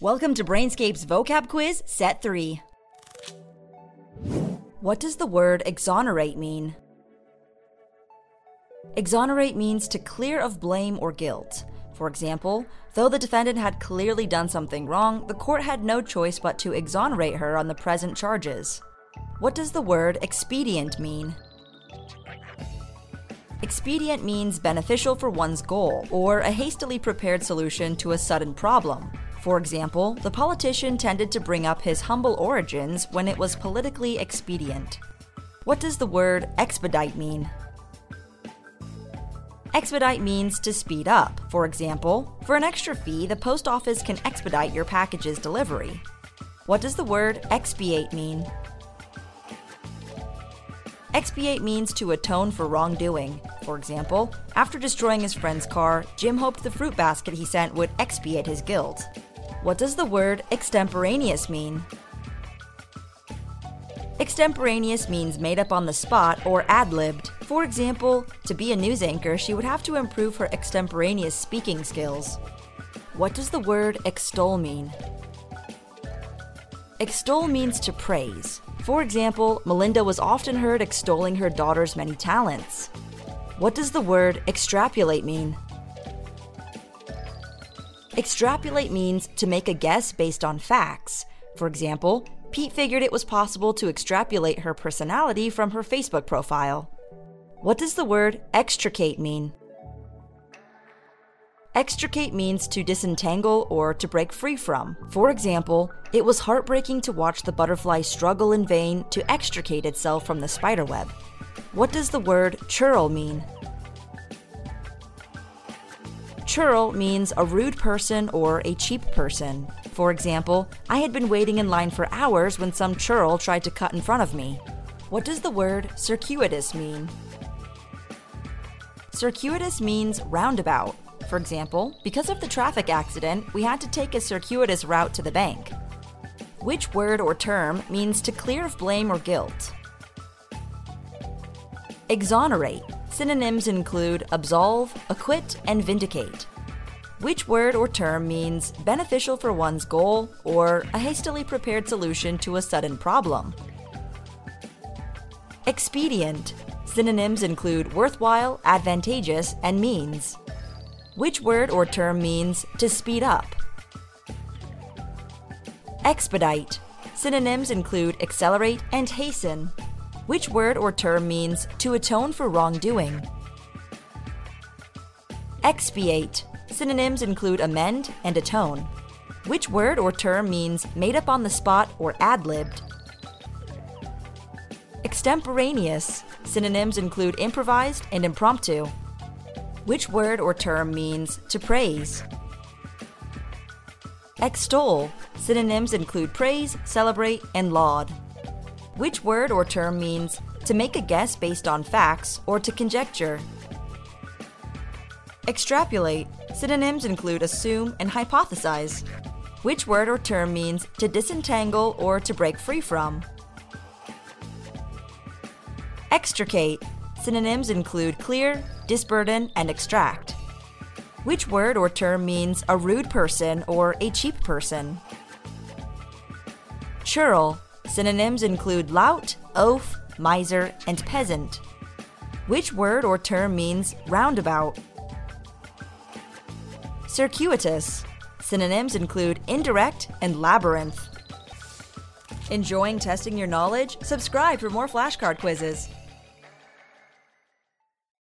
Welcome to Brainscape's vocab quiz, set 3. What does the word exonerate mean? Exonerate means to clear of blame or guilt. For example, though the defendant had clearly done something wrong, the court had no choice but to exonerate her on the present charges. What does the word expedient mean? Expedient means beneficial for one's goal, or a hastily prepared solution to a sudden problem. For example, the politician tended to bring up his humble origins when it was politically expedient. What does the word expedite mean? Expedite means to speed up. For example, for an extra fee, the post office can expedite your package's delivery. What does the word expiate mean? Expiate means to atone for wrongdoing. For example, after destroying his friend's car, Jim hoped the fruit basket he sent would expiate his guilt. What does the word extemporaneous mean? Extemporaneous means made up on the spot or ad libbed. For example, to be a news anchor, she would have to improve her extemporaneous speaking skills. What does the word extol mean? Extol means to praise. For example, Melinda was often heard extolling her daughter's many talents. What does the word extrapolate mean? Extrapolate means to make a guess based on facts. For example, Pete figured it was possible to extrapolate her personality from her Facebook profile. What does the word extricate mean? Extricate means to disentangle or to break free from. For example, it was heartbreaking to watch the butterfly struggle in vain to extricate itself from the spiderweb. What does the word churl mean? Churl means a rude person or a cheap person. For example, I had been waiting in line for hours when some churl tried to cut in front of me. What does the word circuitous mean? Circuitous means roundabout. For example, because of the traffic accident, we had to take a circuitous route to the bank. Which word or term means to clear of blame or guilt? Exonerate. Synonyms include absolve, acquit, and vindicate. Which word or term means beneficial for one's goal or a hastily prepared solution to a sudden problem? Expedient. Synonyms include worthwhile, advantageous, and means. Which word or term means to speed up? Expedite. Synonyms include accelerate and hasten. Which word or term means to atone for wrongdoing? Expiate. Synonyms include amend and atone. Which word or term means made up on the spot or ad libbed? Extemporaneous. Synonyms include improvised and impromptu. Which word or term means to praise? Extol. Synonyms include praise, celebrate, and laud. Which word or term means to make a guess based on facts or to conjecture? Extrapolate. Synonyms include assume and hypothesize. Which word or term means to disentangle or to break free from? Extricate. Synonyms include clear, disburden, and extract. Which word or term means a rude person or a cheap person? Churl. Synonyms include lout, oaf, miser, and peasant. Which word or term means roundabout? Circuitous. Synonyms include indirect and labyrinth. Enjoying testing your knowledge? Subscribe for more flashcard quizzes.